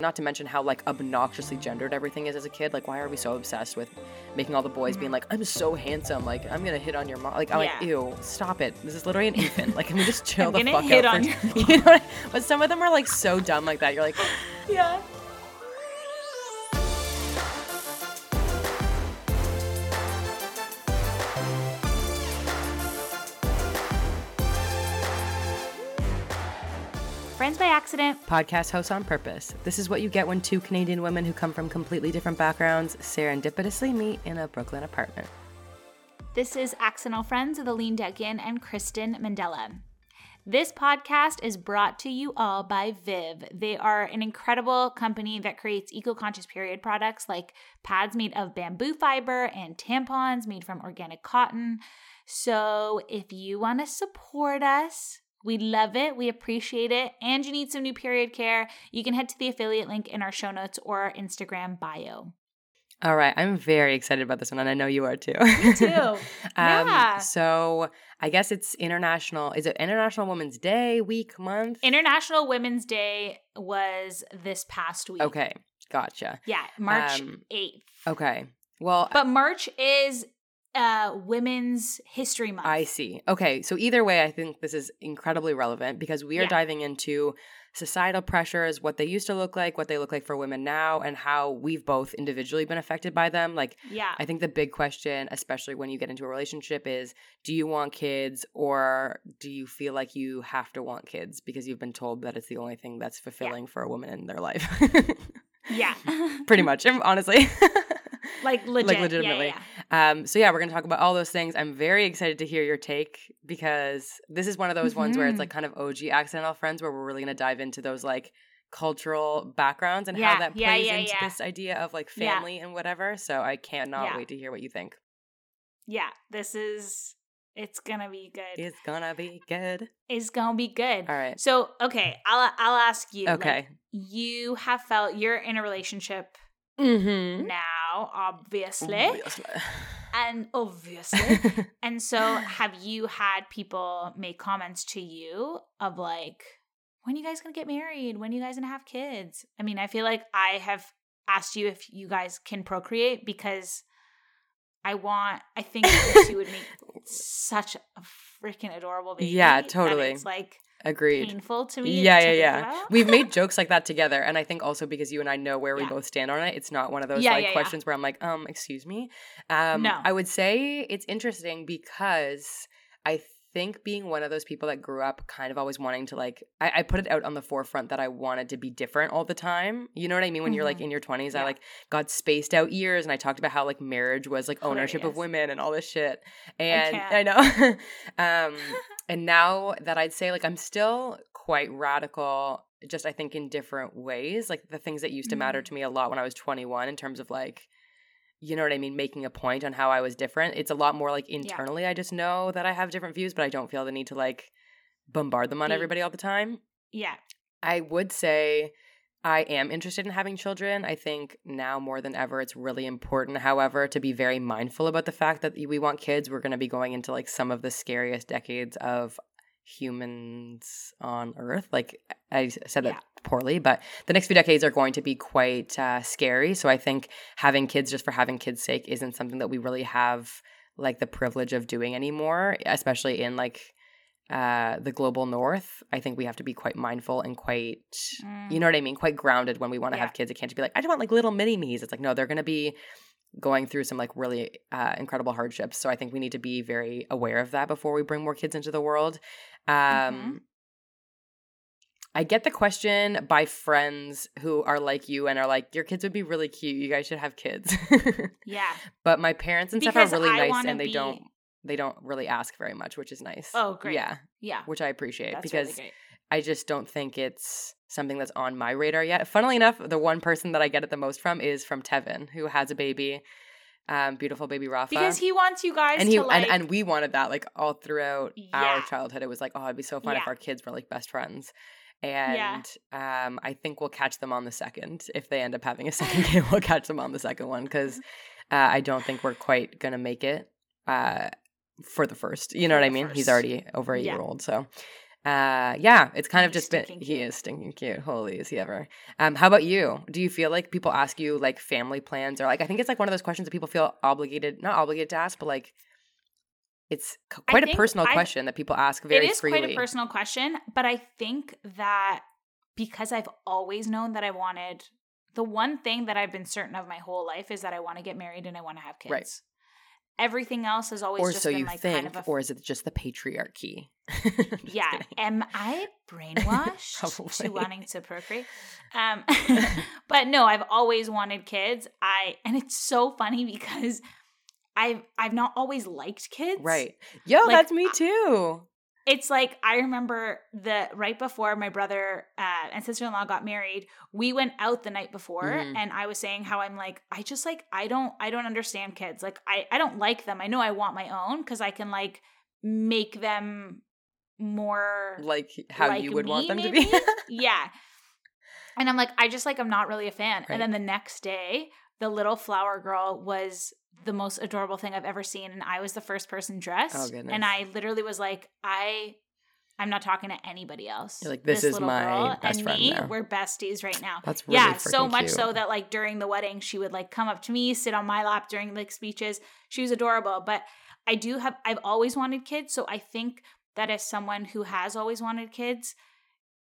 Not to mention how like obnoxiously gendered everything is as a kid. Like, why are we so obsessed with making all the boys being like, "I'm so handsome," like I'm gonna hit on your mom. Like, I'm Yeah. like, ew, stop it. This is literally an infant. Like, can we just chill the fuck hit out? for- you know, what I- but some of them are like so dumb like that. You're like, Yeah. Accident. podcast hosts on purpose. This is what you get when two Canadian women who come from completely different backgrounds serendipitously meet in a Brooklyn apartment. This is Accidental Friends of Aline Dekian and Kristen Mandela. This podcast is brought to you all by Viv. They are an incredible company that creates eco conscious period products like pads made of bamboo fiber and tampons made from organic cotton. So if you want to support us, we love it. We appreciate it. And you need some new period care, you can head to the affiliate link in our show notes or our Instagram bio. All right, I'm very excited about this one, and I know you are too. Me too. um, Yeah. So I guess it's international. Is it International Women's Day, week, month? International Women's Day was this past week. okay, gotcha. Yeah, March Um, 8th. Okay. Well, But March is uh Women's History Month. I see. Okay, so either way, I think this is incredibly relevant because we are Yeah. diving into societal pressures, what they used to look like, what they look like for women now, and how we've both individually been affected by them. Like, Yeah. I think the big question, especially when you get into a relationship, is do you want kids or do you feel like you have to want kids because you've been told that it's the only thing that's fulfilling for a woman in their life? yeah. Pretty much, honestly. like legit. like legitimately. yeah, Um, so yeah, we're gonna talk about all those things. I'm very excited to hear your take because this is one of those ones where it's Mhm. like kind of OG accidental friends where we're really gonna dive into those like cultural backgrounds and Yeah, how that plays yeah, into yeah. this idea of like Yeah. family and whatever. So I cannot Yeah. wait to hear what you think. yeah. This is it's gonna be good. It's gonna be good. It's gonna be good. All right. So okay, I'll I'll ask you. like, Okay. you have felt you're in a relationship Mm-hmm. now, obviously. And obviously. And so, have you had people make comments to you of like, when are you guys gonna get married? When are you guys gonna have kids? I mean, I feel like I have asked you if you guys can procreate because I want, I think you would make such a freaking adorable baby. Yeah, totally. It's like Agreed. painful to me. Yeah, to yeah, yeah. We've made jokes like that together, and I think also because you and I know where we both stand on it, it's not one of those Yeah, like yeah, yeah. questions where I'm like, um, excuse me. Um, No. I would say it's interesting because I think being one of those people that grew up kind of always wanting to like, I, I put it out on the forefront that I wanted to be different all the time. You know what I mean? When you're like Mhm. in your 20s, I like got spaced out years, and I talked about how like marriage was like ownership of women and all this shit. And I, can't. know. um, and now that I'd say like I'm still quite radical, just I think in different ways. Like the things that used to matter Mhm. to me a lot when I was 21 in terms of like, you know what I mean, making a point on how I was different. It's a lot more like internally. I just know that I have different views, but I don't feel the need to like bombard them on Be- everybody all the time. yeah. I would say I am interested in having children. I think now more than ever, it's really important, however, to be very mindful about the fact that we want kids. We're going to be going into like some of the scariest decades of humans on Earth. Like I said that Yeah. poorly, but the next few decades are going to be quite uh, scary. So I think having kids just for having kids' sake isn't something that we really have like the privilege of doing anymore, especially in like uh the global north i think we have to be quite mindful and quite you know what i mean quite grounded when we want to Mm. Yeah. have kids it can't just be like i just want like little mini me's it's like no they're going to be going through some like really uh, incredible hardships so i think we need to be very aware of that before we bring more kids into the world um Mhm. I get the question by friends who are like you and are like, your kids would be really cute. You guys should have kids. Yeah. but my parents and Because stuff are really I nice and they be- don't they don't really ask very much, which is nice. Oh, great. Yeah, Yeah. which I appreciate That's because really. I just don't think it's something that's on my radar yet. Funnily enough, the one person that I get it the most from is from Tevin, who has a baby, um, beautiful baby Rafa. Because he wants you guys and he to like and, and we wanted that like all throughout our childhood. It was like, oh, it'd be so fun if our kids were like best friends. And um, I think we'll catch them on the second. If they end up having a second kid, we'll catch them on the second one because uh, I don't think we're quite gonna make it uh, for the first. You know For what I mean? He's already over a Yeah. year old, so uh yeah it's kind of just been he cute. is stinking cute holy is he ever um how about you do you feel like people ask you like family plans or like i think it's like one of those questions that people feel obligated not obligated to ask but like it's quite a personal I- question that people ask very it is freely quite a personal question, but I think that because I've always known that I wanted the one thing that I've been certain of my whole life is that I want to get married and I want to have kids. Right. Everything else has always or just so been you like think kind of a or is it just the patriarchy yeah. kidding. Am I brainwashed to wanting to procreate? Um, but no, I've always wanted kids. I and it's so funny because I've I've not always liked kids. right yo Like, that's me too It's like I remember the right before my brother uh, and sister in law got married, we went out the night before, Mhm. and I was saying how I'm like I just like I don't I don't understand kids. Like I I don't like them. I know I want my own because I can like make them more like how like you would want me, them to be yeah. And I'm like, I just like I'm not really a fan. Right. And then the next day, the little flower girl was the most adorable thing I've ever seen, and I was the first person dressed. Oh, goodness. And I literally was like, I. I'm not talking to anybody else. You're like, this is my girl best and friend me, now. we're besties right now. that's really yeah, so much cute. so that like during the wedding, she would like come up to me, sit on my lap during like speeches. She was adorable. But I do have I've always wanted kids, so I think that as someone who has always wanted kids,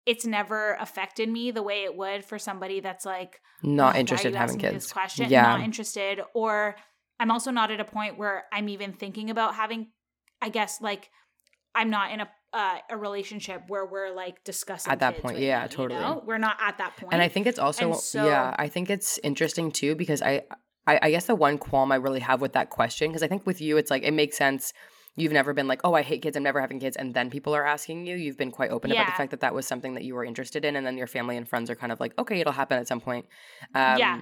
it's never affected me the way it would for somebody that's like not "Oh, interested in having kids This question, yeah not interested, or I'm also not at a point where I'm even thinking about having. I guess like I'm not in a uh, a relationship where we're like discussing At that point, yeah, you totally. know? We're not at that point. And I think it's also so- yeah, I think it's interesting too because I, I I guess the one qualm I really have with that question because I think with you it's like it makes sense. You've never been like, oh, I hate kids. I'm never having kids, and then people are asking you. You've been quite open about the fact that that was something that you were interested in, and then your family and friends are kind of like, okay, it'll happen at some point. Um, Yeah.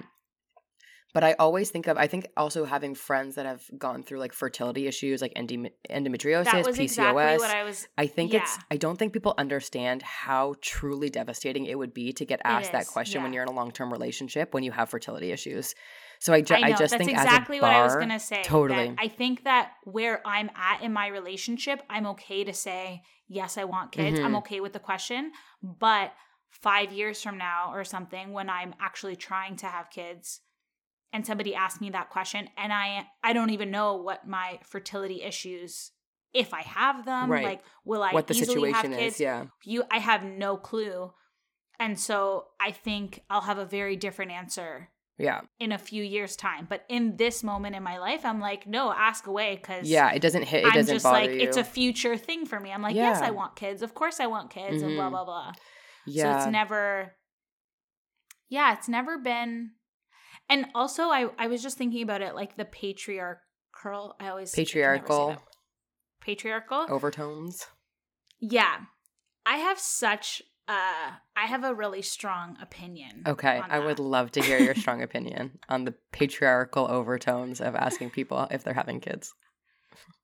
But I always think of, I think also having friends that have gone through like fertility issues, like endom- endometriosis, that was PCOS. exactly what I was. I think it's I don't think people understand how truly devastating it would be to get asked that question when you're in a long-term relationship when you have fertility issues. So I, ju- I know I just that's think exactly as a what I was bar- gonna say. Totally. I think that where I'm at in my relationship, I'm okay to say yes, I want kids. I'm Mhm. okay with the question, but five years from now or something, when I'm actually trying to have kids, and somebody asks me that question, and I I don't even know what my fertility issues. If I have them, Right. like, will I what the easily have situation kids? is, yeah. you i have no clue and so i think i'll have a very different answer Yeah. in a few years time but in this moment in my life i'm like no ask away because Yeah, it doesn't hit it i'm doesn't just bother like you. it's a future thing for me i'm like yes i want kids of course i want kids and blah Mhm. blah blah yeah. so it's never yeah it's never been and also i i was just thinking about it like the patriarchal i always I can never say Patriarchal. patriarchal overtones. Yeah. I have such uh I have a really strong opinion. Okay, I would love to hear your strong opinion on the patriarchal overtones of asking people if they're having kids.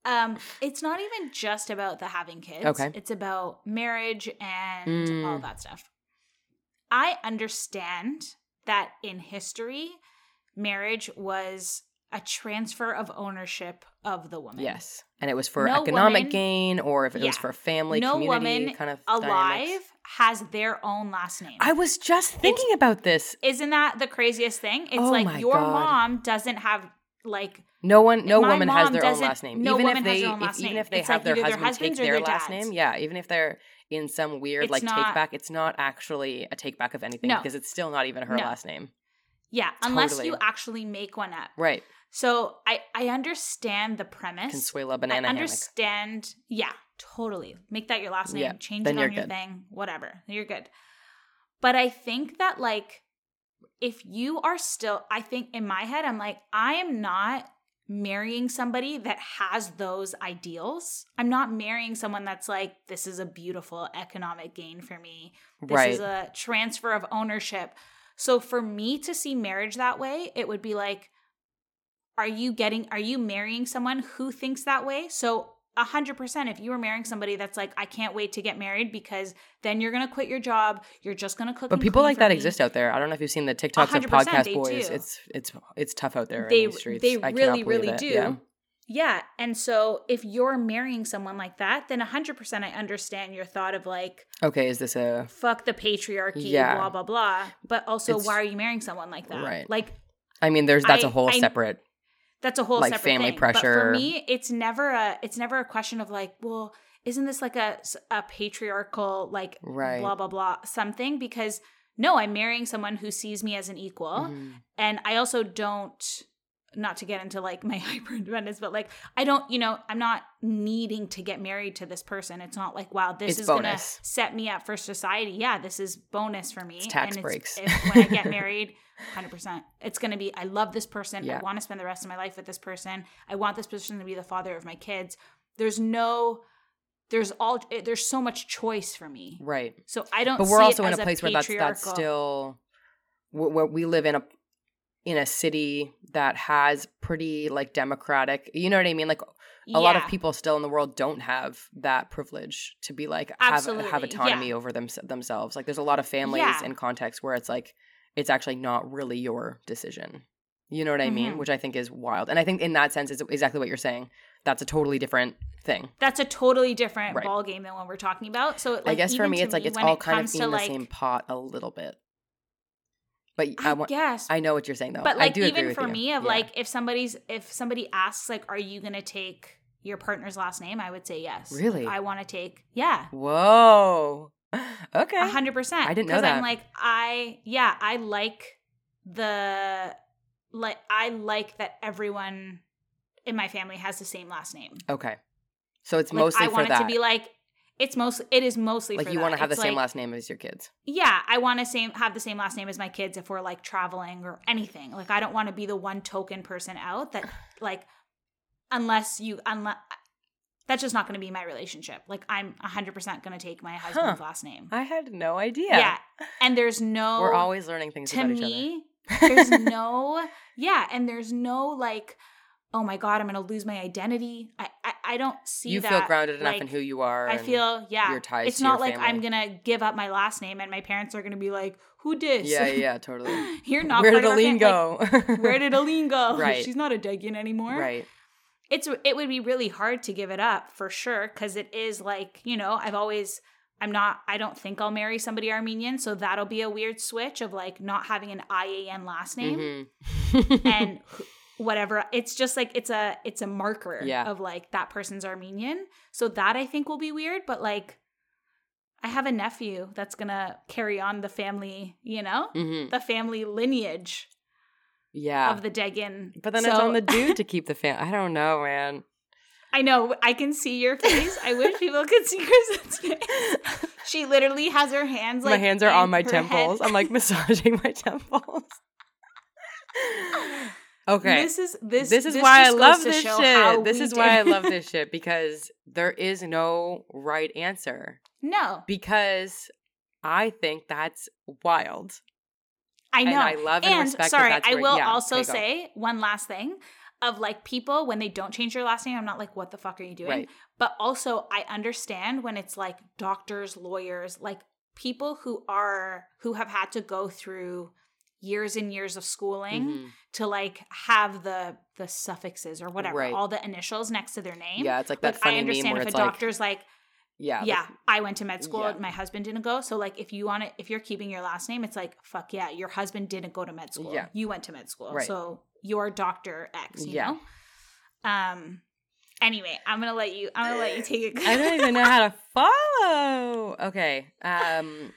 Um it's not even just about the having kids. Okay. It's about marriage and all Mm. that stuff. I understand that in history marriage was a transfer of ownership of the woman. Yes, and it was for No economic woman- gain, or if it was Yeah. for family, No community woman kind of Alive dynamics. Has their own last name. I was just thinking about this. Isn't that the craziest thing? It's Oh like your God. mom doesn't have like No one, no woman has their own last name. no even woman if has they, their own if, even if they It's have like their either their husband take husband's their their last name, yeah. Even if they're in some weird It's like take back, it's not actually a take back of anything No. because it's still not even her No. last name. Yeah, unless you actually make one up. Right, So I I understand the premise. Consuela Banana I Hammock. understand. Yeah, totally. Make that your last name. Yeah, Change it on your good. thing. Whatever. You're good. But I think that like if you are still I think in my head I'm like I am not marrying somebody that has those ideals. I'm not marrying someone that's like this is a beautiful economic gain for me. This right. is a transfer of ownership. So for me to see marriage that way, it would be like, are you getting, are you marrying someone who thinks that way? So a hundred percent, if you were marrying somebody that's like, I can't wait to get married because then you're gonna quit your job, you're just gonna cook. but people like that me. exist out there. I don't know if you've seen the TikToks of podcast boys. do. It's it's it's tough out there They in these streets. they I really really it. do. Yeah. Yeah. And so if you're marrying someone like that, then 100% I understand your thought of like, Okay, is this a fuck the patriarchy, Yeah. blah, blah, blah. But also, It's- why are you marrying someone like that? Right. Like, I mean there's that's a I- whole I- separate that's a whole Like separate family thing. But pressure. for me, it's never a it's never a question of like, well, isn't this like a a patriarchal like Right. blah blah blah something? Because no, I'm marrying someone who sees me as an equal, Mhm. and I also don't. Not to get into like my hyper independence, but like I don't, you know, I'm not needing to get married to this person. It's not like, wow, this It's is bonus. gonna set me up for society. Yeah, this is bonus for me. It's tax and breaks. if, when I get married, hundred percent, it's gonna be. I love this person. Yeah. I want to spend the rest of my life with this person. I want this person to be the father of my kids. There's no, there's all, it- there's so much choice for me. Right. So I don't. But we're also in a place where that's that's still where we live in a in a city that has pretty like democratic. You know what I mean? Like a lot of people still in the world don't have that privilege to be like have have autonomy yeah. over them themselves. Like there's a lot of families Yeah. and contexts where it's like it's actually not really your decision. You know what I mean? Mhm. Which I think is wild. And I think in that sense is exactly what you're saying. That's a totally different thing. That's a totally different Right. ball game than what we're talking about. So, like, I guess for me it's like it's all it kind of in the like, same pot a little bit. But I, I want guess, I know what you're saying though. but I like do even for you. me, of Yeah. like if somebody's if somebody asks like, "Are you gonna take your partner's last name?" I would say yes. Really? I want to take yeah. Whoa. Okay. Hundred percent. I didn't know Because that. I'm like, I yeah, I like the like I like that everyone in my family has the same last name. Okay. So it's Like, mostly I for want that. it to be like it's mostly it is mostly like you want to have the It's same like- last name as your kids. Yeah, I want to same have the same last name as my kids if we're like traveling or anything. Like I don't want to be the one token person out that like unless you unless that's just not going to be my relationship. Like I'm 100% going to take my husband's last name. I had no idea. Yeah. And there's no We're always learning things to about each me there's no yeah, and there's no like oh my god, I'm to lose my identity. I I, I don't see. You that. feel grounded enough in who you are. I feel yeah. your ties it's to your not like I'm gonna give up my last name and my parents are gonna be like, "Who dis?" Yeah, yeah, totally. You're not. Where did Aline fam- like, go? where did Aline go? Right. She's not a Degian anymore. right. It's it would be really hard to give it up for sure because it is like you know I've always I'm not I don't think I'll marry somebody Armenian so that'll be a weird switch of like not having an IAN last name Mhm. and whatever it's just like it's a it's a marker Yeah. of like that person's armenian so that i think will be weird but like i have a nephew that's gonna carry on the family you know Mhm. the family lineage Yeah. of the degan but then it's on the dude to keep the fam. I don't know, man. i know i can see your face i wish people could see kristen's face she literally has her hands like my hands are on my temples. head. I'm like massaging my temples. Okay. this is this this is why I love this shit. This is why I love this shit because there is no right answer. no Because I think that's wild. I know. And I love and, respect that sorry, that's I will yeah, also say one last thing of like people when they don't change their last name, I'm not like, what the fuck are you doing? Right. But also, I understand when it's like doctors, lawyers, like people who are who have had to go through years and years of schooling Mhm. to like have the the suffixes or whatever, Right. all the initials next to their name. Yeah, it's like that Like, funny I understand where if a it's like, doctor's like, yeah, yeah, like- I went to med school. Yeah. My husband didn't go. So like, if you want to, if you're keeping your last name, it's like, fuck yeah, your husband didn't go to med school. Yeah. You went to med school. Right. So you're Doctor X. You Yeah. know. Um. Anyway, I'm gonna let you. I'm gonna let you take it. I don't even know how to follow. Okay. Um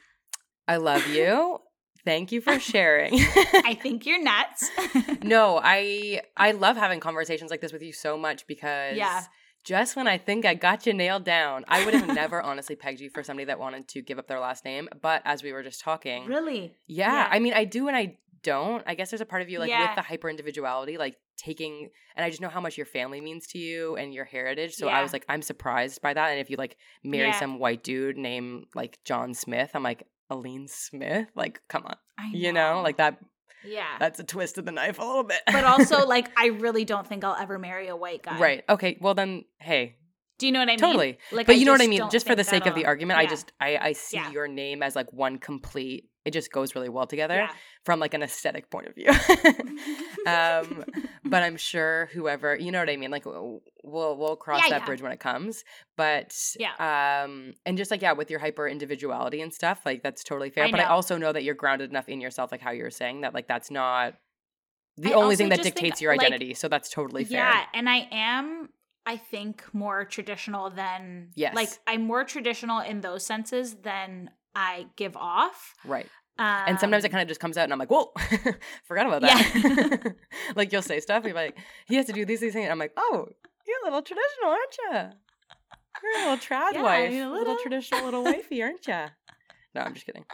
I love you. Thank you for sharing. I think you're nuts. no, I I love having conversations like this with you so much because Yeah. just when I think I got you nailed down, I would have never honestly pegged you for somebody that wanted to give up their last name. But as we were just talking, really? yeah, Yeah. I mean, I do and I don't. I guess there's a part of you like Yeah. with the hyper individuality, like taking, and I just know how much your family means to you and your heritage. So I was like, I'm surprised by that. And if you like marry some white dude named like John Smith, I'm like, Aline Smith? Like, come on. I You know, like that, yeah. that's a twist of the knife a little bit. but also, like, I really don't think I'll ever marry a white guy. right. Okay. Well, then, hey, Do you know what I mean? totally. Like, But I you know what I mean? Just for the sake of the argument, I just, I, I see Yeah. your name as like one complete it just goes really well together Yeah. from like an aesthetic point of view. um, but I'm sure whoever, you know what I mean? Like we'll we'll cross Yeah, that yeah. bridge when it comes. But Yeah. um and just like yeah, with your hyper individuality and stuff, like that's totally fair. I but I also know that you're grounded enough in yourself, like how you were saying that like that's not the I only thing that just think, dictates your like, identity. so that's totally fair. Yeah, and I am I think more traditional than Yes. like I'm more traditional in those senses than I give off. Right. Um, And sometimes it kind of just comes out and I'm like, whoa, forgot about that. like you'll say stuff, you're like, he has to do these, these things. I'm like, oh, you're a little traditional, aren't you? You're a little trad Yeah, wife. you're A a little little- traditional little wifey, aren't you? No, I'm just kidding.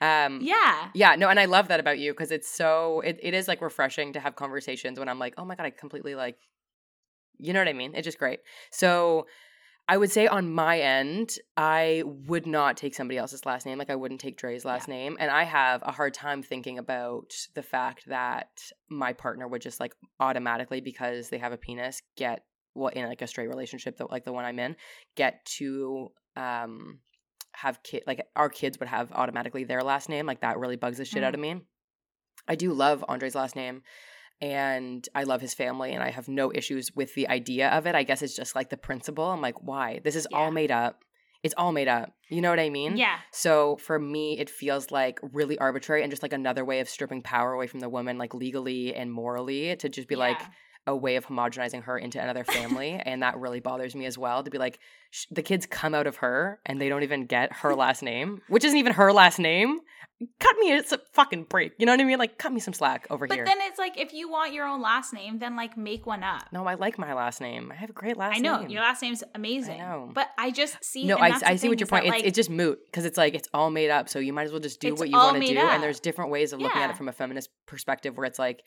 Um, yeah. yeah, no, and I love that about you because it's so it, it is like refreshing to have conversations when I'm like, oh my god, I completely like you know what I mean? It's just great. So I would say on my end, I would not take somebody else's last name. Like I wouldn't take Dre's last name. And I have a hard time thinking about the fact that my partner would just like automatically, because they have a penis, get well in like a straight relationship that like the one I'm in, get to um have kid like our kids would have automatically their last name. Like that really bugs the shit out of me. I do love Andre's last name and I love his family and I have no issues with the idea of it. I guess it's just like the principle. I'm like, why? This is Yeah. all made up. It's all made up. You know what I mean? Yeah. So for me, it feels like really arbitrary and just like another way of stripping power away from the woman, like legally and morally, to just be like Yeah. A way of homogenizing her into another family. and that really bothers me as well to be like, sh- the kids come out of her and they don't even get her last name, which isn't even her last name. Cut me a fucking break. You know what I mean? Like, cut me some slack over But here. But then it's like if you want your own last name, then like make one up. no, I like my last name. I have a great last name I know name. your last name's amazing. I know. But I just see. no, I, I see what your that, point. It's, like, it's just moot because it's like it's all made up. So you might as well just do what you want to do. up. And there's different ways of looking at it from a feminist perspective, where it's like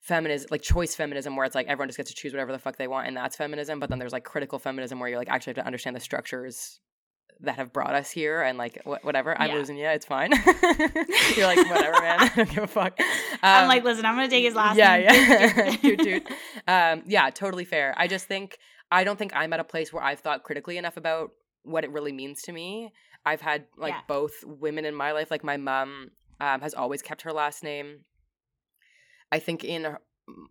feminism, like choice feminism, where it's like everyone just gets to choose whatever the fuck they want, and that's feminism. But then there's like critical feminism, where you're like actually have to understand the structures that have brought us here, and like wh- whatever. I'm Yeah. losing you. It's fine. you're like whatever, man. I don't give a fuck. I'm Um, like, listen, I'm gonna take his last yeah, name. yeah. Toot, toot. Um, yeah, totally fair. I just think I don't think I'm at a place where I've thought critically enough about what it really means to me. I've had like Yeah. both women in my life. Like my mom um, has always kept her last name. I think in her,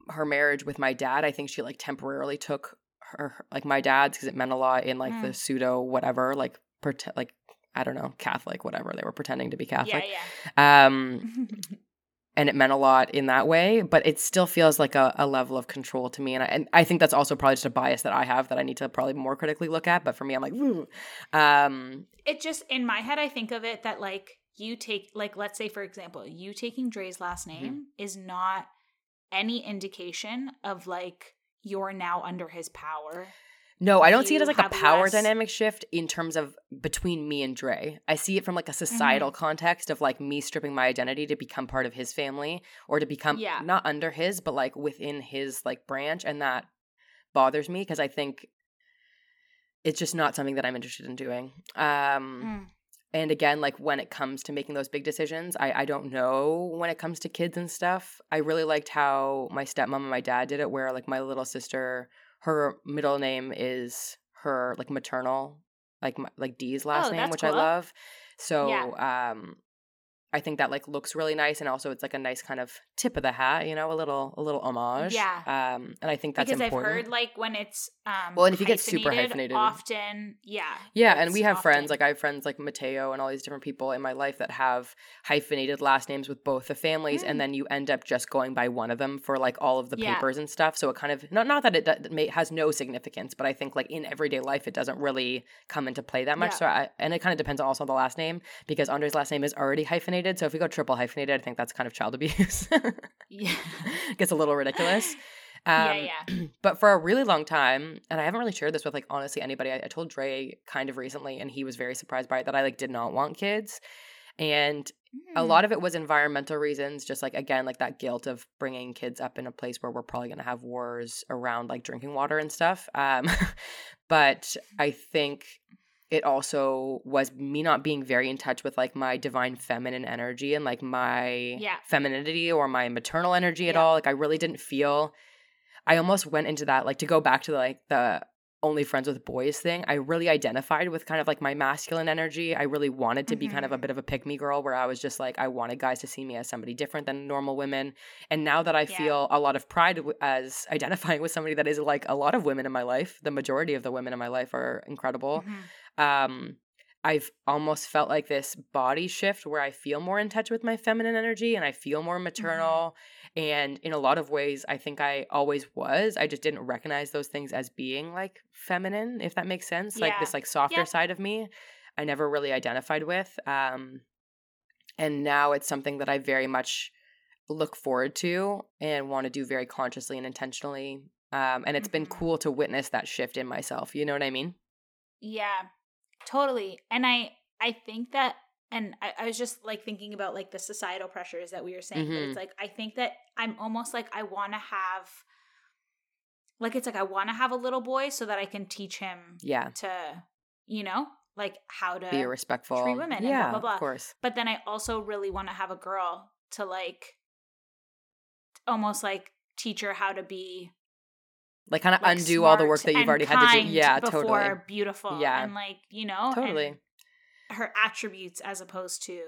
her marriage with my dad, I think she like temporarily took her like my dad's because it meant a lot in like the Mm. pseudo whatever like pretend like I don't know Catholic whatever they were pretending to be yeah, Catholic. yeah. Um, and it meant a lot in that way but it still feels like a, a level of control to me and I, and I think that's also probably just a bias that i have that i need to probably more critically look at but for me i'm like Ooh. um it just in my head i think of it that like you take like let's say for example you taking dre's last Mm-hmm. name is not any indication of like you're now under his power no i don't see it as like a power less- dynamic shift in terms of between me and dre i see it from like a societal Mm-hmm. context of like me stripping my identity to become part of his family or to become Yeah. not under his but like within his like branch and that bothers me because i think it's just not something that i'm interested in doing um Mm. And again like when it comes to making those big decisions i i don't know when it comes to kids and stuff. I really liked how my stepmom and my dad did it where like my little sister her middle name is her like maternal like like d's last Oh, name which i love. So Yeah. um I think that like looks really nice, and also it's like a nice kind of tip of the hat, you know, a little a little homage. Yeah. Um, and I think that's because important. i've heard like when it's um Well, and if you get super hyphenated- often yeah Yeah, and we have friends like I have friends like Mateo and all these different people in my life that have hyphenated last names with both the families, Mm. and then you end up just going by one of them for like all of the Yeah. papers and stuff. So it kind of not not that it do- may, has no significance, but I think like in everyday life it doesn't really come into play that much. Yeah. So I, and it kind of depends also on the last name because Andre's last name is already hyphenated. So if we go triple hyphenated, I think that's kind of child abuse. yeah Gets a little ridiculous. Um, yeah yeah but for a really long time, and I haven't really shared this with like honestly anybody. I, I told Dre kind of recently, and he was very surprised by it that I like did not want kids, and a Mm. lot of it was environmental reasons. Just like again, like that guilt of bringing kids up in a place where we're probably going to have wars around like drinking water and stuff. Um, but I think it also was me not being very in touch with like my divine feminine energy and like my Yeah. femininity or my maternal energy at Yeah. all. Like I really didn't feel I almost went into that like to go back to like the only friends with boys thing. I really identified with kind of like my masculine energy. I really wanted to be kind of a Mhm. bit of a pick me girl where I was just like, I wanted guys to see me as somebody different than normal women. And now that I Yeah. feel a lot of pride w- as identifying with somebody that is like a lot of women in my life, the majority of the women in my life are incredible. Mhm. Um, I've almost felt like this body shift where I feel more in touch with my feminine energy and I feel more maternal. And in a lot of ways, I think I always was. I just didn't recognize those things as being like feminine, if that makes sense. Like this like softer Yep. side of me, I never really identified with. Um, and now it's something that I very much look forward to and want to do very consciously and intentionally. Um, and it's been Mhm. cool to witness that shift in myself. You know what I mean? Yeah, totally. And I I think that and I, I was just like thinking about like the societal pressures that we were saying. But Mhm. it's like I think that I'm almost like I want to have like it's like I want to have a little boy so that I can teach him Yeah. to you know like how to Be respectful. treat women and blah, yeah, blah, blah. of course. but then I also really want to have a girl to like almost like teach her how to be Like kind of like, undo all the work that you've already had to do. Yeah, before totally. beautiful Yeah. and like you know Totally. her attributes as opposed to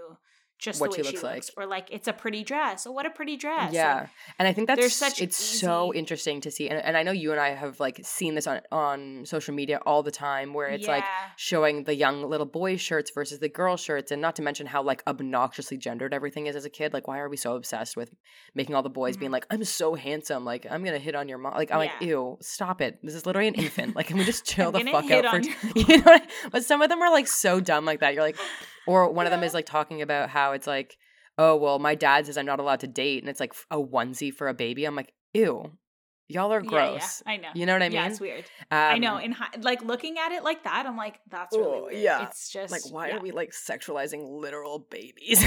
just What the she way she looks looks, like. or like it's a pretty dress oh what a pretty dress Yeah. Like, and I think that's there's such it's so interesting to see. And, and I know you and I have like seen this on on social media all the time where it's like showing the young little boy shirts versus the girl shirts and not to mention how like obnoxiously gendered everything is as a kid. Like why are we so obsessed with making all the boys being Mhm. like, I'm so handsome, like I'm gonna hit on your mom like I'm like, ew, stop it. This is literally an infant. Like can we just chill the fuck out for t- you know what I- but some of them are like so dumb like that. You're like or one of them is like talking about how it's like oh well my dad says i'm not allowed to date and it's like a onesie for a baby i'm like ew y'all are gross yeah, I know. you know what i mean Yeah, it's weird. um, I know. And hi- like looking at it like that, I'm like, that's really weird. yeah. It's just like why yeah. are we like sexualizing literal babies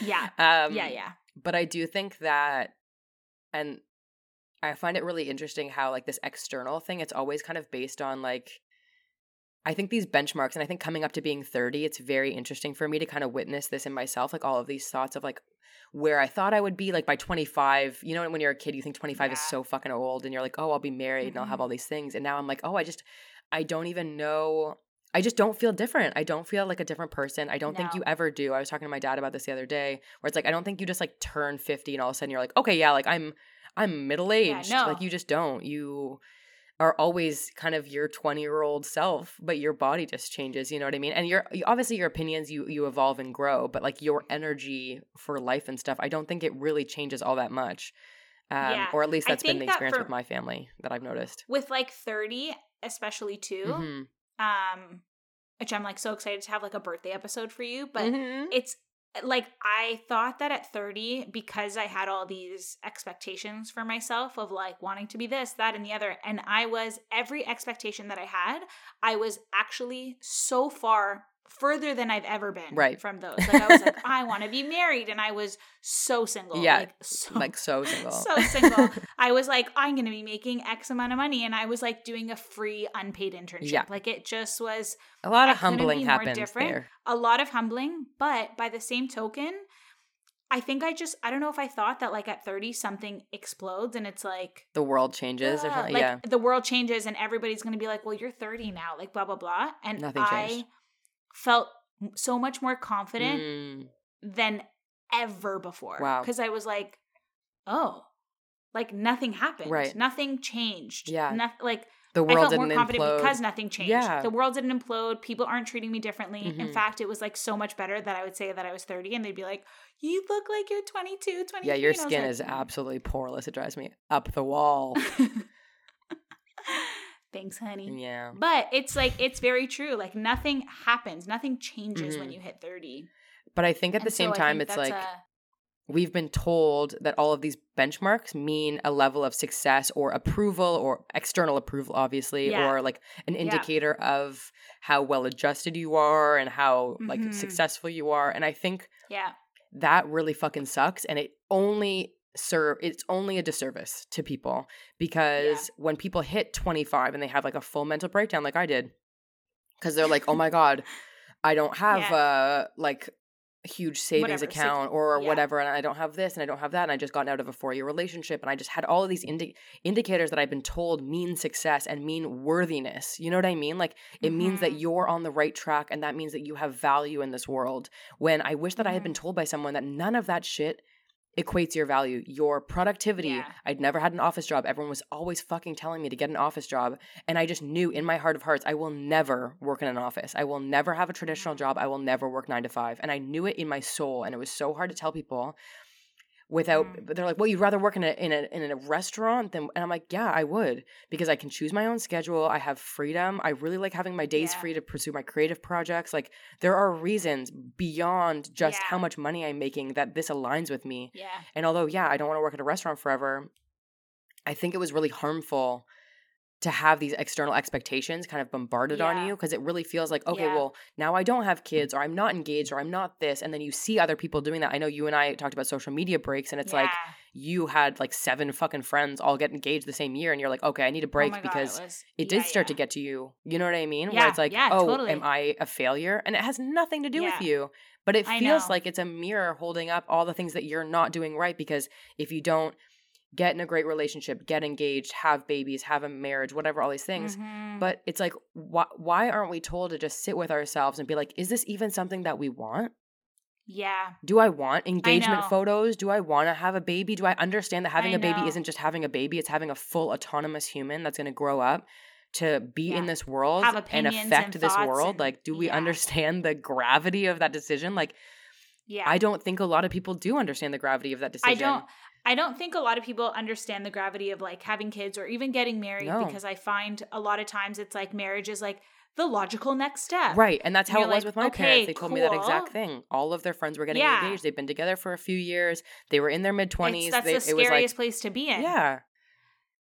Yeah. um yeah, yeah. but i do think that and i find it really interesting how like this external thing it's always kind of based on like I think these benchmarks, and I think coming up to being 30, it's very interesting for me to kind of witness this in myself, like all of these thoughts of like where I thought I would be like by 25. You know, when you're a kid, you think 25 is so fucking old, and you're like, oh, I'll be married and I'll have all mm-hmm. these things. And now I'm like, oh, I just, I don't even know. I just don't feel different. I don't feel like a different person. I don't think you ever do. I was talking to my dad about this the other day, where it's like, I don't think you just like turn 50 and all of a sudden you're like, okay, yeah, like I'm, I'm middle aged. no. Like you just don't. You are always kind of your 20 year old self but your body just changes you know what i mean and your obviously your opinions you you evolve and grow but like your energy for life and stuff i don't think it really changes all that much um, Yeah. or at least that's been the experience with my family that i've noticed With like 30, especially too, Mhm. um, which I'm like so excited to have like a birthday episode for you, but Mhm. it's like I thought that at 30 because I had all these expectations for myself of like wanting to be this, that and the other and I was every expectation that I had, I was actually so far further than I've ever been Right. from those. Like I was like I want to be married and I was so single. Yeah, Like so like so single so single. I was like, I'm going to be making X amount of money. And I was like doing a free unpaid internship. Yeah. Like it just was a lot of humbling be more happens different. there a lot of humbling. But by the same token, I think I just, I don't know if I thought that like at 30 something explodes and it's like, the world changes or something like yeah the world changes and everybody's going to be like, well, you're 30 now, like blah, blah, blah. And Nothing I changed. Felt so much more confident Mm, than ever before. Wow. Because I was like, oh, like nothing happened. Right. Nothing changed. Yeah. Like the I world felt didn't confident implode because nothing changed. Yeah. The world didn't implode. People aren't treating me differently. In Mhm. fact, it was like so much better that I would say that I was 30 and they'd be like, you look like you're 22, 23. yeah your I skin like, is "Mm." absolutely poreless it drives me up the wall Thanks, honey. yeah But it's like, it's very true. Like nothing happens. Nothing changes when Mhm. you hit 30. but i think at the And same so time it's like a- we've been told that all of these benchmarks mean a level of success or approval or external approval obviously Yeah. or like an Yeah. indicator of how well adjusted you are and how like Mhm. successful you are and i think yeah. that really fucking sucks and it only serve it's only a disservice to people because when people hit 25 and they have like a full mental breakdown like i did because they're like oh my god i don't have Yeah. uh like huge savings Whatever, account or yeah. whatever and I don't have this and I don't have that and I just gotten out of a 4-year relationship and I just had all of these indi- indicators that I've been told mean success and mean worthiness. You know what I mean? Like it means that Mhm. you're on the right track and that means that you have value in this world. When I wish that I had been Mhm. told by someone that none of that shit equates your value, your productivity. Yeah. I'd never had an office job. Everyone was always fucking telling me to get an office job. And I just knew in my heart of hearts, I will never work in an office. I will never have a traditional Mhm. job. I will never work nine to five. And I knew it in my soul. And it was so hard to tell people without Mm. but they're like well you'd rather work in a in a in a restaurant than and i'm like yeah i would because i can choose my own schedule i have freedom i really like having my days Yeah. free to pursue my creative projects like there are reasons beyond just how much money i'm making that this aligns with me Yeah. and although, yeah, I don't want to work at a restaurant forever, I think it was really harmful to have these external expectations kind of bombarded on you because it really feels like, okay, Yeah. well, now I don't have kids or I'm not engaged or I'm not this. And then you see other people doing that. I know you and I talked about social media breaks and it's like you had like seven fucking friends all get engaged the same year and you're like, okay, I need a Oh break God, because was- it did yeah, start to get to you. You know what I mean? Where it's like, yeah, oh, totally. am I a failure? And it has nothing to do Yeah. with you. But it feels like it's a mirror holding up all the things that you're not doing right because if you don't get in a great relationship, get engaged, have babies, have a marriage, whatever, all these things. Mhm. But it's like, why, why aren't we told to just sit with ourselves and be like, is this even something that we want? yeah. Do I want engagement know. photos? Do I want to have a baby? Do I understand that having I a baby know. isn't just having a baby, it's having a full autonomous human that's going to grow up to be in this world and affect and this world? and- like, do we yeah. understand the gravity of that decision? Like, Yeah. I don't think a lot of people do understand the gravity of that decision. I don't I don't think a lot of people understand the gravity of like having kids or even getting married No. because I find a lot of times it's like marriage is like the logical next step. Right. And that's And how it you're was like, with my okay, parents. They told me that exact thing. All of their friends were getting Yeah. engaged. They've been together for a few years. They were in their mid 20s. that's They, the it was like, scariest place to be in. yeah.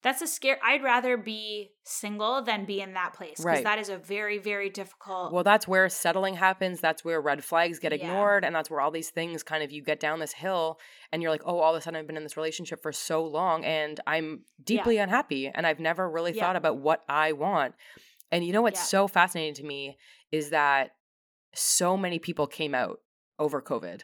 That's a scare I'd rather be single than be in that place. Because Right. that is a very, very difficult Well, that's where settling happens. That's where red flags get Yeah. ignored. And that's where all these things kind of you get down this hill and you're like, oh, all of a sudden I've been in this relationship for so long and I'm deeply unhappy. And I've never really Yeah. thought about what I want. And you know what's Yeah. so fascinating to me is that so many people came out over COVID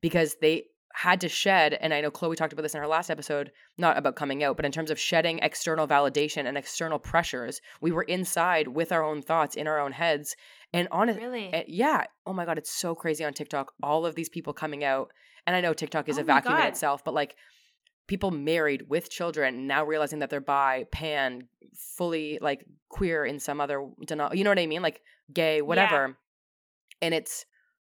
because they had to shed. And I know Chloe talked about this in her last episode, not about coming out, but in terms of shedding external validation and external pressures. We were inside with our own thoughts in our own heads. And honestly, really. uh, yeah. Oh my God, it's so crazy on TikTok. All of these people coming out. And I know TikTok is Oh a vacuum in itself, but like people married with children now realizing that they're bi, pan, fully like queer in some other, you know what I mean? Like gay, whatever. And it's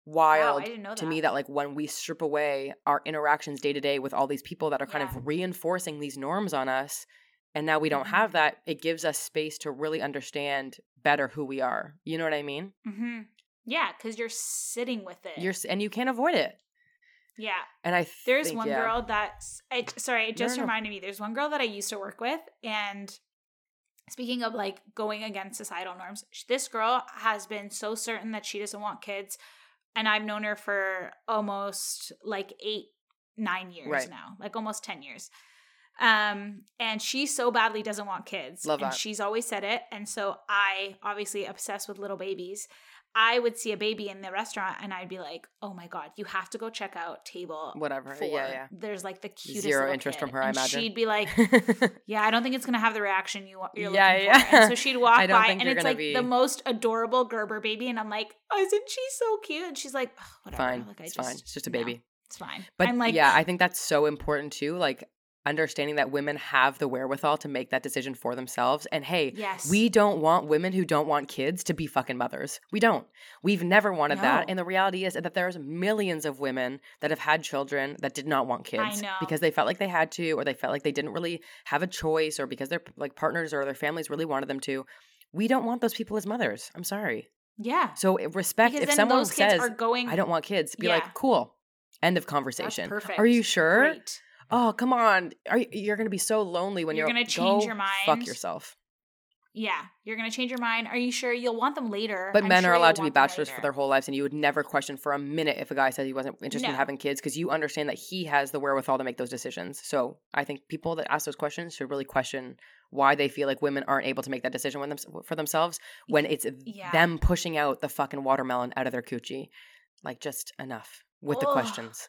wild I didn't know to me that like when we strip away our interactions day to day with all these people that are kind Yeah. of reinforcing these norms on us and now we don't Mhm. have that it gives us space to really understand better who we are you know what i mean mm-hmm. Yeah, because you're sitting with it. you're and you can't avoid it yeah. and i There's think, one yeah. girl that's I, sorry, it just no, no. reminded me. There's one girl that I used to work with, and speaking of like going against societal norms, this girl has been so certain that she doesn't want kids, and I've known her for almost like eight, nine years Right. now, like almost ten years. Um, and she so badly doesn't want kids, Love and that. she's always said it. And so I, obviously obsessed with little babies. I would see a baby in the restaurant and I'd be like, "Oh my god, you have to go check out table whatever four. yeah yeah There's like the cutest Zero interest kid. from her, I imagine. She'd be like, "Yeah, I don't think it's gonna have the reaction you want. You're Yeah, looking yeah. for." And so she'd walk by, and it's like be- the most adorable Gerber baby, and I'm like, oh, "Isn't she so cute?" And she's like, "Ugh, "Whatever, fine like I it's just, fine it's just a no, baby it's fine." but I'm like, yeah i think that's so important too like understanding that women have the wherewithal to make that decision for themselves and hey yes, We don't want women who don't want kids to be fucking mothers. We don't. We've never wanted that. And the reality is that there's millions of women that have had children that did not want kids know. because they felt like they had to or they felt like they didn't really have a choice or because their like partners or their families really wanted them to. We don't want those people as mothers. I'm sorry. yeah, So eh, respect because if someone says going. I don't want kids, be Yeah. like, "Cool." End of That's conversation. perfect. Are you sure? Great. Oh, come on. Are you, you're going to be so lonely when You're you're, gonna change go your mind Fuck yourself. Yeah, you're gonna change your mind. Are you sure you'll want them later? But I'm men sure are allowed to be bachelors for their whole lives, and you would never question for a minute if a guy said he wasn't interested in having kids because you understand that he has the wherewithal to make those decisions. So I think people that ask those questions should really question why they feel like women aren't able to make that decision them, for themselves when it's Yeah. them pushing out the fucking watermelon out of their coochie. Like, just enough. with the questions.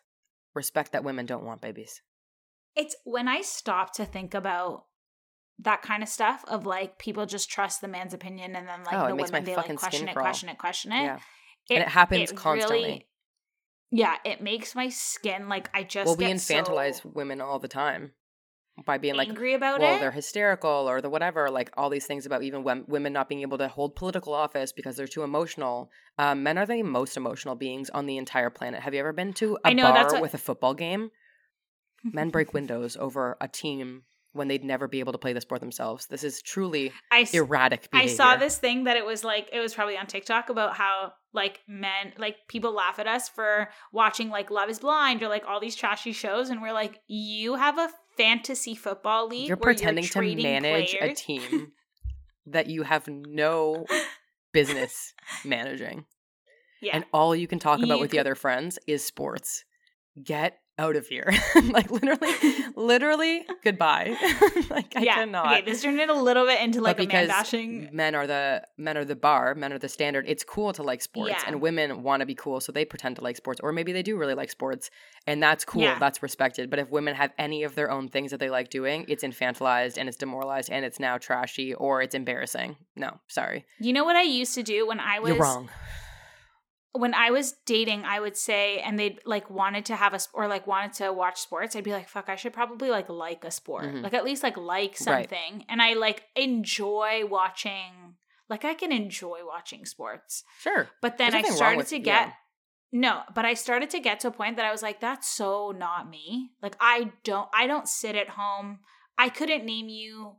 Respect that women don't want babies. It's when I stop to think about that kind of stuff of like people just trust the man's opinion and then like Oh, the women they like question it, question it, question it. Yeah. And it happens constantly. yeah, it makes my skin like I just Well, we infantilize so women all the time by being like, angry about well, it. they're hysterical or the whatever, like all these things about even wom- women not being able to hold political office because they're too emotional. Um, men are the most emotional beings on the entire planet. Have you ever been to a know, bar what- with a football game? Men break windows over a team when they'd never be able to play the sport themselves. This is truly I erratic I saw this thing that it was like it was probably on TikTok about how like men like people laugh at us for watching like Love is Blind or like all these trashy shows and we're like you have a fantasy football league You're pretending to trading manage a team that you have no business managing. Yeah. and all you can talk about You with the other friends is sports. Get out of here. like literally, literally, goodbye. like I yeah. cannot. Okay, this turned it a little bit into like but a man bashing. men are the men are the bar, men are the standard. It's cool to like sports, Yeah. and women want to be cool, so they pretend to like sports, or maybe they do really like sports, and that's cool. Yeah. That's respected. But if women have any of their own things that they like doing, it's infantilized and it's demoralized and it's now trashy or it's embarrassing. No, sorry, You know what I used to do when I was you're wrong. When I was dating, I would say, and they'd like wanted to have a or like wanted to watch sports. I'd be like, "Fuck, I should probably like like a sport, Mhm. like at least like like Right. something." And I like enjoy watching. Like I can enjoy watching sports, Sure, but then I started with- to yeah. get no, but I started to get to a point that I was like, "That's so not me." Like I don't, I don't sit at home. I couldn't name you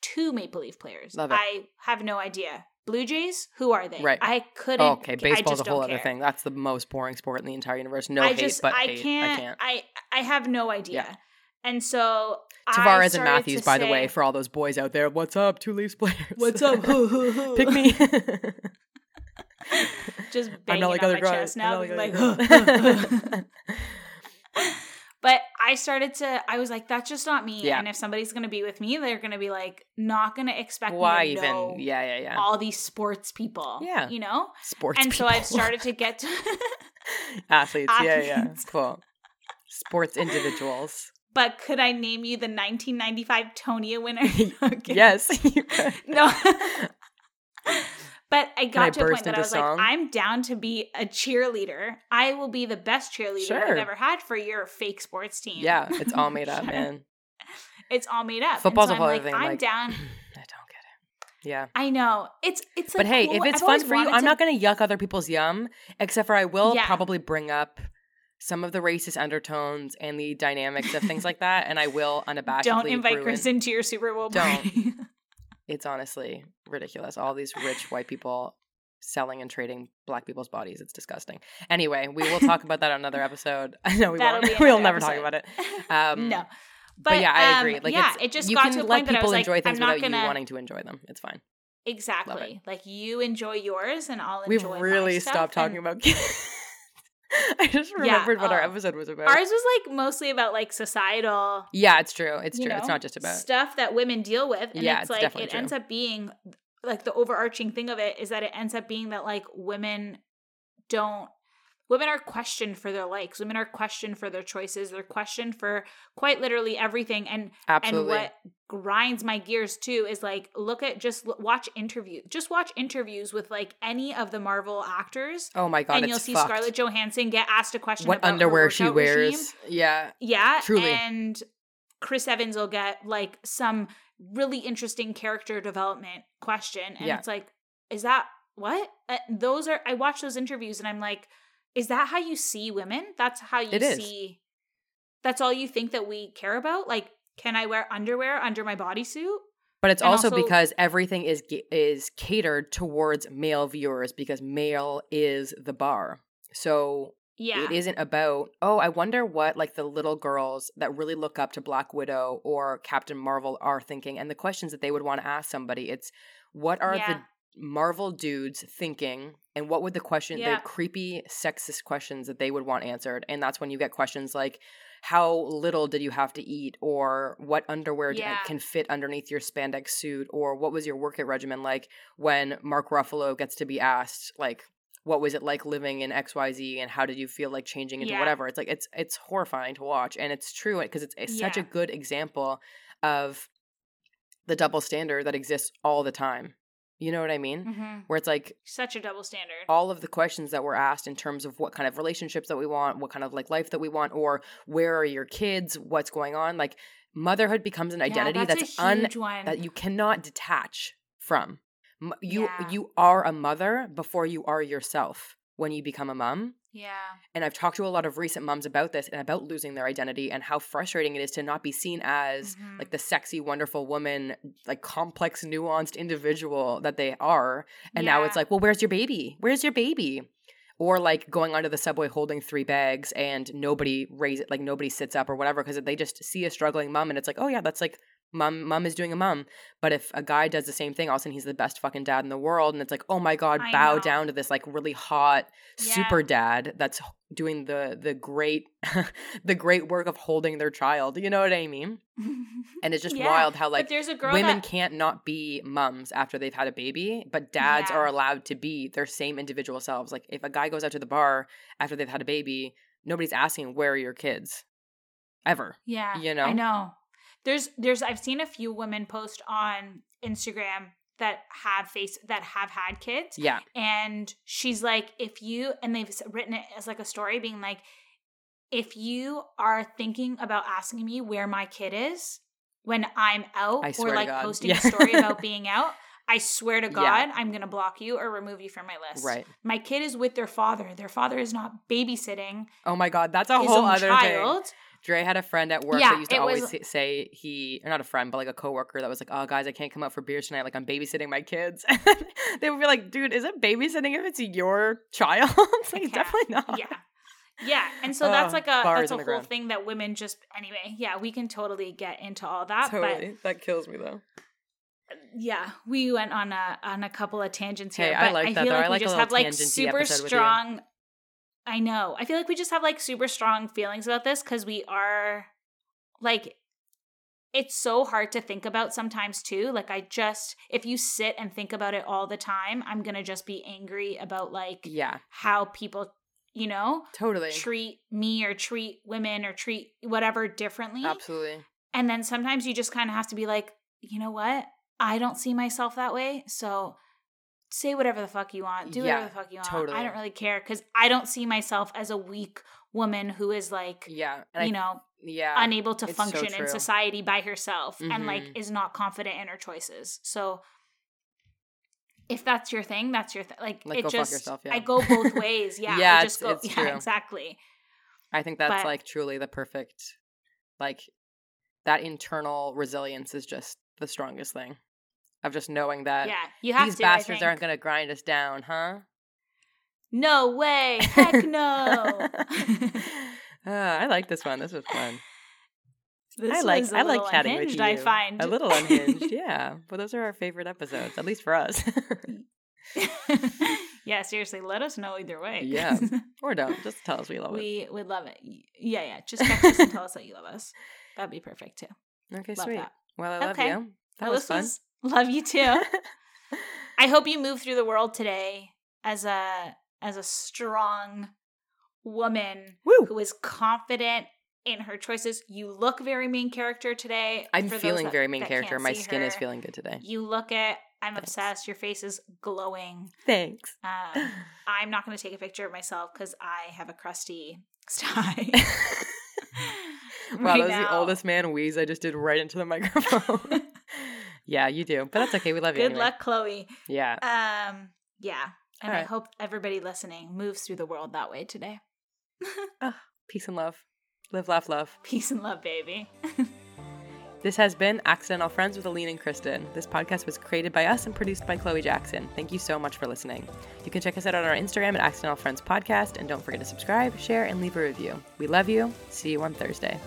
two Maple Leaf players. I have no idea. Blue Jays, who are they? Right. I couldn't. Oh, okay, baseball's a whole other care. thing. That's the most boring sport in the entire universe. No I hate, just but I hate. can't, I can't. I I have no idea. Yeah. And so I Tavares and Matthews, by the way, for all those boys out there. What's up, two Leafs players? What's up? Pick me. just I'm not like on other my guys. chest now, like like, other guys. But I started to. I was like, that's just not me. Yeah. And if somebody's gonna be with me, they're gonna be like, not gonna expect Why me to even? know Yeah, yeah, yeah. all these sports people. Yeah. you know. Sports. and so I've started to get to. athletes. Yeah, yeah. Cool. Sports individuals. but could I name you the 1995 Tonia winner? Yes. you could. No. But I got I to a point that I was song? like, I'm down to be a cheerleader. I will be the best cheerleader Sure. I've ever had for your fake sports team. Yeah, it's all made up, man. It's all made up. Football's so a whole like, thing. I'm like, down. I don't get it. Yeah. I know. It's it's but like hey, cool. if it's I've fun for you, wanted I'm not going to yuck other people's yum, except for I will Yeah. probably bring up some of the racist undertones and the dynamics of things like that, and I will unabashedly Don't invite ruin- Kristen to your Super Bowl Don't. It's honestly ridiculous. All these rich white people selling and trading black people's bodies. It's disgusting. Anyway, we will talk about that on another episode. I know we That'll won't. We'll never talk about it. Um, no. But, yeah, I um, agree. Like, yeah, it's, it just you got can to let point that I people enjoy like, things without gonna you wanting to enjoy them. It's fine. exactly like you enjoy yours and I'll enjoy. We've really stopped talking about kids. I just Yeah, remembered what our oh. episode was about. Ours was like mostly about like societal yeah, it's true. It's true. it's not just about. stuff that women deal with and Yeah, it's, it's like it true. ends up being like the overarching thing of it is that it ends up being that like women don't women are questioned for their likes women are questioned for their choices they're questioned for quite literally everything and Absolutely. and what grinds my gears too is like look at just watch interviews just watch interviews with like any of the marvel actors oh my god, and you'll see fucked. scarlett johansson get asked a question what underwear she wears. regime. Yeah. Yeah, Truly. And Chris Evans will get like some really interesting character development question, and Yeah. it's like, is that what? Uh, those are. I watch those interviews, and I'm like, is that how you see women? That's how you see. That's all you think that we care about? Like, can I wear underwear under my bodysuit? But it's also, also- because everything is is catered towards male viewers because male is the bar. So Yeah, it isn't about oh i wonder what like the little girls that really look up to black widow or captain marvel are thinking and the questions that they would want to ask somebody it's what are Yeah. the marvel dudes thinking and what would the question Yeah. the creepy sexist questions that they would want answered? And that's when you get questions like how little did you have to eat? Or what underwear uh, Yeah. can fit underneath your spandex suit? Or what was your workout regimen like when mark ruffalo gets to be asked like what was it like living in xyz and how did you feel like changing into Yeah. whatever? It's like it's it's horrifying to watch and it's true eh, because it's, it's such a good example of the double standard that exists all the time you know what i mean hmm where it's like Such a double standard. all of the questions that were asked in terms of what kind of relationships that we want, what kind of like life that we want, or where are your kids, what's going on. Like motherhood becomes an identity yeah, that's, that's, un one. that you cannot detach from. You Yeah. you are a mother before you are yourself when you become a mom. Yeah. And I've talked to a lot of recent moms about this and about losing their identity and how frustrating it is to not be seen as Mhm. like the sexy, wonderful woman, like complex, nuanced individual that they are. And now it's like, well, where's your baby? Where's your baby? Or like going onto the subway holding three bags and nobody raise it, like nobody sits up or whatever because they just see a struggling mom and it's like, oh yeah, that's like mom. Mom is doing a mom. But if a guy does the same thing, all of a sudden he's the best fucking dad in the world, and it's like, oh my god, I bow know. down to this like really hot Yeah. super dad that's doing the the great the great work of holding their child. You know what I mean? And it's just Yeah, wild how like there's a girl women that, can't not be mums after they've had a baby, but dads Yeah. are allowed to be their same individual selves. Like if a guy goes out to the bar after they've had a baby, nobody's asking where are your kids, ever. Yeah. you know? I know. There's there's I've seen a few women post on Instagram that have face that have had kids Yeah, and she's like if you and they've written it as like a story being like if you are thinking about asking me where my kid is when I'm out or like posting Yeah. a story about being out, I swear to God, Yeah. I'm going to block you or remove you from my list. right. My kid is with their father. Their father is not babysitting Oh my god, that's a whole other thing. Dre had a friend at work Yeah, that used to always was- say- he, or not a friend, but like a coworker that was like, "Oh, guys, I can't come out for beers tonight. Like, I'm babysitting my kids." they would be like, "Dude, is it babysitting if it's your child?" it's like, definitely not. Yeah. Yeah. And so that's Oh, like a that's a whole ground. thing that women just anyway, yeah, we can totally get into all that. totally. that kills me though. Yeah, we went on a on a couple of tangents here. Hey, I but like that, feel though. like I we like a just have like super strong I know. I feel like we just have like super strong feelings about this because we are like it's so hard to think about sometimes too. Like I just if you sit and think about it all the time, I'm gonna just be angry about like Yeah, how people, you know, totally. treat me or treat women or treat whatever differently. Absolutely. And then sometimes you just kind of have to be like, you know what? I don't see myself that way. So say whatever the fuck you want. Do Yeah, whatever the fuck you want. totally. I don't really care because I don't see myself as a weak woman who is like, Yeah. You I, know, yeah. unable to it's so function in society by herself and like Mhm. is not confident in her choices. So if that's your thing, that's your thing. Like, Like, it go fuck just, yourself, yeah. I go both ways. Yeah. Yeah, I just go, yeah, true. exactly. I think that's but- like truly the perfect, like, that internal resilience is just the strongest thing. Of just knowing that yeah. You have these to. Bastards aren't going to grind us down, huh? No way. Heck no. Ah, I like this one. This was fun. This I like I like chatting with you. I find a little unhinged, yeah. But those are our favorite episodes, at least for us. yeah, seriously, let us know either way. Yeah. or don't. Just tell us we love it. we would love it. Yeah, yeah. Just text us and tell us that you love us. That'd be perfect too. Okay, love sweet. that. Well, I love Okay. you. That Well, was fun. was- love you too. I hope you move through the world today as a as a strong woman Woo! who is confident in her choices. You look very main character today. I'm for feeling that- very main character. My skin is feeling good today. You look at I'm Thanks. obsessed. Your face is glowing. Thanks. Um, I'm not going to take a picture of myself because I have a crusty sty. wow, right that was the oldest man wheeze I just did right into the microphone. Yeah, you do. But that's okay. We love you. Good anyway. luck, Chloe. Yeah. Um, yeah, and I hope everybody listening moves through the world that way today. Peace and love. Live, laugh, love. Peace and love, baby. This has been Accidental Friends with Aline and Kristen. This podcast was created by us and produced by Chloe Jackson. Thank you so much for listening. You can check us out on our Instagram at Accidental Friends Podcast, and don't forget to subscribe, share, and leave a review. We love you. See you on Thursday.